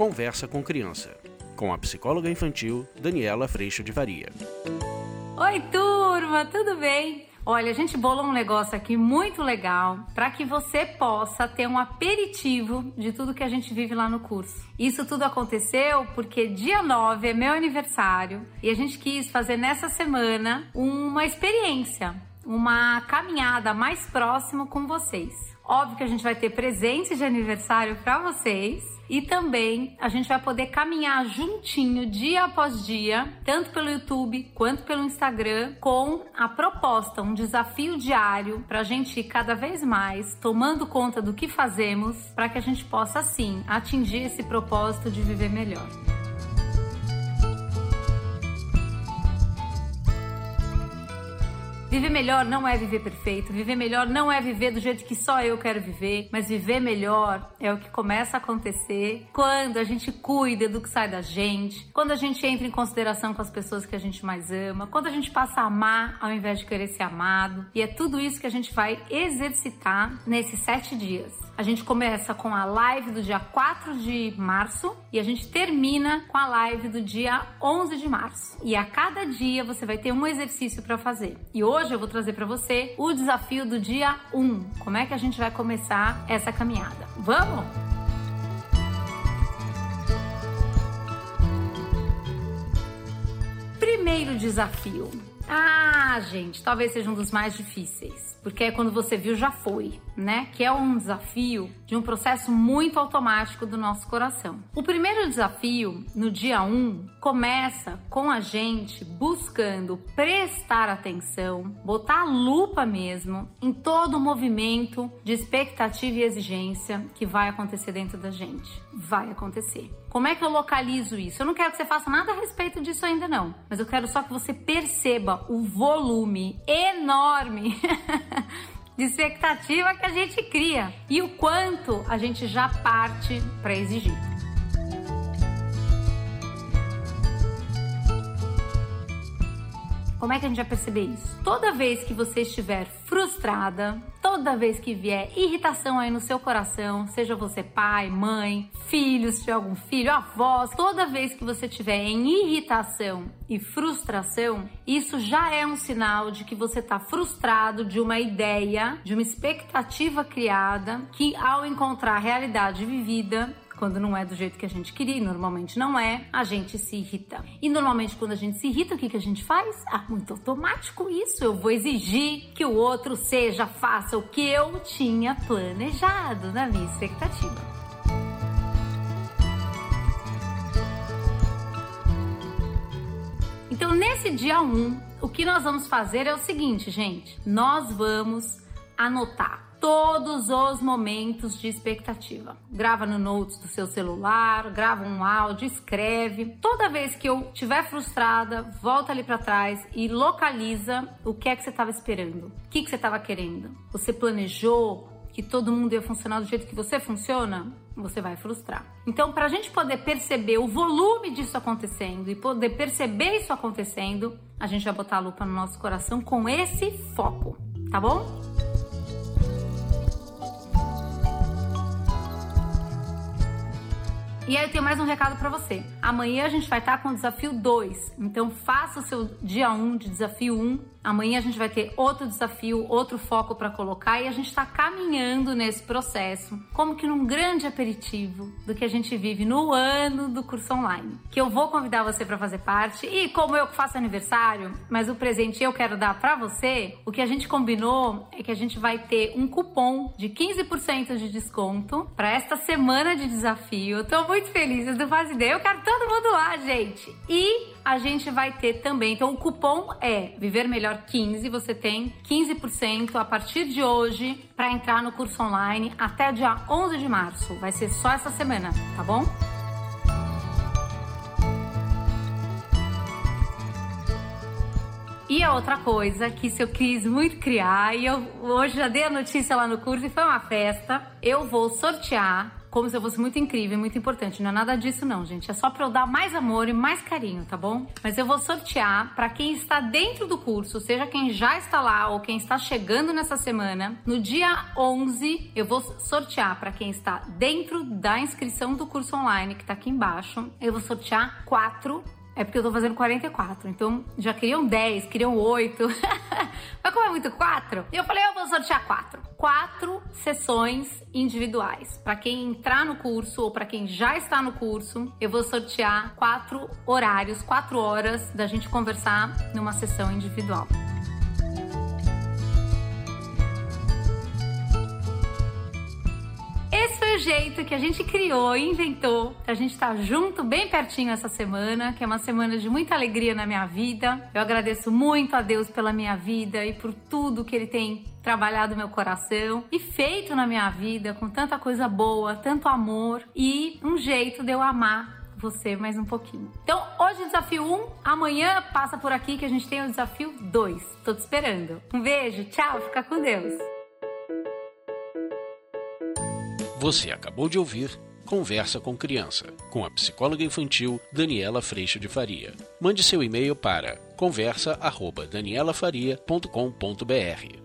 Conversa com Criança, com a psicóloga infantil Daniela Freixo de Varia. Oi, turma, tudo bem? Olha, a gente bolou um negócio aqui muito legal para que você possa ter um aperitivo de tudo que a gente vive lá no curso. Isso tudo aconteceu porque dia 9 é meu aniversário e a gente quis fazer nessa semana uma experiência, uma caminhada mais próxima com vocês. Óbvio que a gente vai ter presentes de aniversário para vocês e também a gente vai poder caminhar juntinho dia após dia, tanto pelo YouTube quanto pelo Instagram, com a proposta, um desafio diário para a gente ir cada vez mais tomando conta do que fazemos para que a gente possa sim atingir esse propósito de viver melhor. Viver melhor não é viver perfeito, viver melhor não é viver do jeito que só eu quero viver, mas viver melhor é o que começa a acontecer quando a gente cuida do que sai da gente, quando a gente entra em consideração com as pessoas que a gente mais ama, quando a gente passa a amar ao invés de querer ser amado. E é tudo isso que a gente vai exercitar nesses sete dias. A gente começa com a live do dia 4 de março e a gente termina com a live do dia 11 de março. E a cada dia você vai ter um exercício para fazer. E hoje eu vou trazer para você o desafio do dia 1. Como é que a gente vai começar essa caminhada? Vamos? Primeiro desafio. Ah, gente, talvez seja um dos mais difíceis, porque é quando você viu já foi né? Que é um desafio de um processo muito automático do nosso coração. O primeiro desafio, no dia 1, um, começa com a gente buscando prestar atenção, botar a lupa mesmo em todo o movimento de expectativa e exigência que vai acontecer dentro da gente. Vai acontecer. Como é que eu localizo isso? Eu não quero que você faça nada a respeito disso ainda não, mas eu quero só que você perceba o volume enorme de expectativa que a gente cria e o quanto a gente já parte para exigir. Como é que a gente vai perceber isso? Toda vez que você estiver frustrada, toda vez que vier irritação aí no seu coração, seja você pai, mãe, filho, se tiver algum filho, avós, toda vez que você estiver em irritação e frustração, isso já é um sinal de que você está frustrado de uma ideia, de uma expectativa criada, que ao encontrar a realidade vivida, quando não é do jeito que a gente queria, e normalmente não é, a gente se irrita. E normalmente quando a gente se irrita, o que, que a gente faz? Ah, muito automático isso. Eu vou exigir que o outro seja, faça o que eu tinha planejado na minha expectativa. Então, nesse dia 1, um, o que nós vamos fazer é o seguinte, gente: nós vamos anotar todos os momentos de expectativa. Grava no notes do seu celular, grava um áudio, escreve. Toda vez que eu estiver frustrada, volta ali para trás e localiza o que é que você estava esperando, o que, que você estava querendo. Você planejou que todo mundo ia funcionar do jeito que você funciona? Você vai frustrar. Então, para a gente poder perceber o volume disso acontecendo e poder perceber isso acontecendo, a gente vai botar a lupa no nosso coração com esse foco, tá bom? E aí eu tenho mais um recado para você. Amanhã a gente vai estar com o desafio 2. Então faça o seu dia 1 um de desafio 1 um Amanhã a gente vai ter outro desafio, outro foco para colocar e a gente está caminhando nesse processo, como que num grande aperitivo do que a gente vive no ano do curso online. Que eu vou convidar você para fazer parte e como eu faço aniversário, mas o presente eu quero dar para você, o que a gente combinou é que a gente vai ter um cupom de 15% de desconto para esta semana de desafio. Eu tô muito feliz, eu não faço ideia, eu quero todo mundo lá, gente. E a gente vai ter também. Então, o cupom é Viver Melhor 15. Você tem 15% a partir de hoje para entrar no curso online até dia 11 de março. Vai ser só essa semana, tá bom? E a outra coisa que isso eu quis muito criar, e eu hoje já dei a notícia lá no curso e foi uma festa, eu vou sortear como se eu fosse muito incrível, muito importante. Não é nada disso não, gente. É só para eu dar mais amor e mais carinho, tá bom? Mas eu vou sortear para quem está dentro do curso, seja quem já está lá ou quem está chegando nessa semana. No dia 11, eu vou sortear para quem está dentro da inscrição do curso online que tá aqui embaixo. Eu vou sortear quatro é porque eu tô fazendo 44. Então já queriam 10, queriam 8. Mas como é muito 4, eu falei, eu vou sortear 4. Quatro sessões individuais. Para quem entrar no curso ou para quem já está no curso, eu vou sortear quatro horários, quatro horas da gente conversar numa sessão individual. Jeito que a gente criou inventou pra gente estar tá junto, bem pertinho essa semana, que é uma semana de muita alegria na minha vida. Eu agradeço muito a Deus pela minha vida e por tudo que Ele tem trabalhado meu coração e feito na minha vida com tanta coisa boa, tanto amor e um jeito de eu amar você mais um pouquinho. Então, hoje desafio 1, amanhã passa por aqui que a gente tem o desafio 2. Tô te esperando. Um beijo, tchau, fica com Deus. Você acabou de ouvir Conversa com Criança, com a psicóloga infantil Daniela Freixo de Faria. Mande seu e-mail para conversa@danielafaria.com.br.